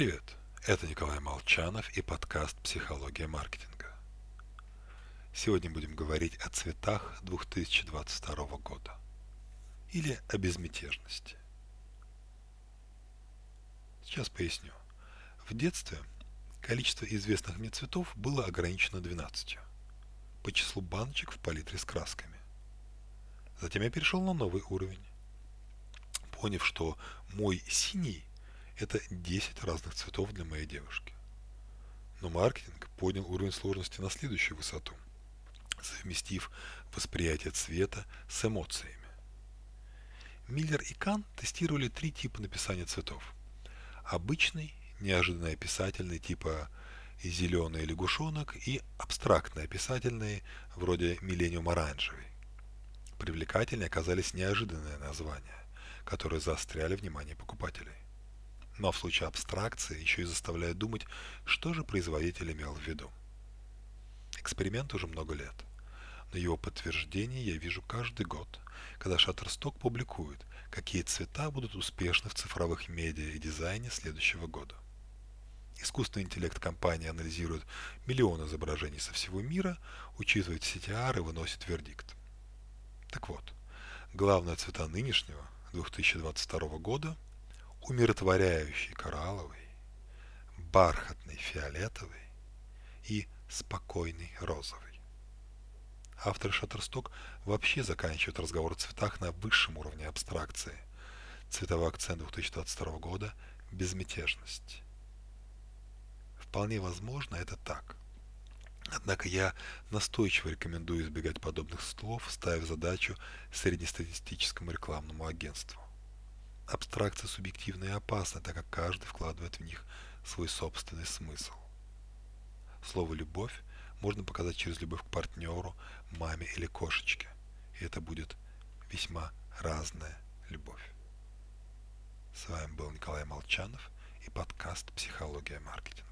Привет, это Николай Молчанов и подкаст «Психология маркетинга». Сегодня будем говорить о цветах 2022 года или о безмятежности. Сейчас поясню. В детстве количество известных мне цветов было ограничено 12 по числу баночек в палитре с красками. Затем я перешел на новый уровень. Поняв, что мой синий – это 10 разных цветов для моей девушки. Но маркетинг поднял уровень сложности на следующую высоту, совместив восприятие цвета с эмоциями. Миллер и Кан тестировали три типа написания цветов. Обычный, неожиданно описательный типа зеленый лягушонок и абстрактно описательные вроде миллениум оранжевый. Привлекательнее оказались неожиданные названия, которые заостряли внимание покупателей. Но в случае абстракции еще и заставляют думать, что же производитель имел в виду. Эксперимент уже много лет, но его подтверждение я вижу каждый год, когда Shutterstock публикует, какие цвета будут успешны в цифровых медиа и дизайне следующего года. Искусственный интеллект компании анализирует миллионы изображений со всего мира, учитывает CTR и выносит вердикт. Так вот, главные цвета нынешнего 2022 года – умиротворяющий коралловый, бархатный фиолетовый и спокойный розовый. Авторы Shutterstock вообще заканчивают разговор о цветах на высшем уровне абстракции. Цветовой акцент 2022 года – безмятежность. Вполне возможно это так. Однако я настойчиво рекомендую избегать подобных слов, ставив задачу среднестатистическому рекламному агентству. Абстракция субъективна и опасна, так как каждый вкладывает в них свой собственный смысл. Слово «любовь» можно показать через любовь к партнеру, маме или кошечке, и это будет весьма разная любовь. С вами был Николай Молчанов и подкаст «Психология маркетинга».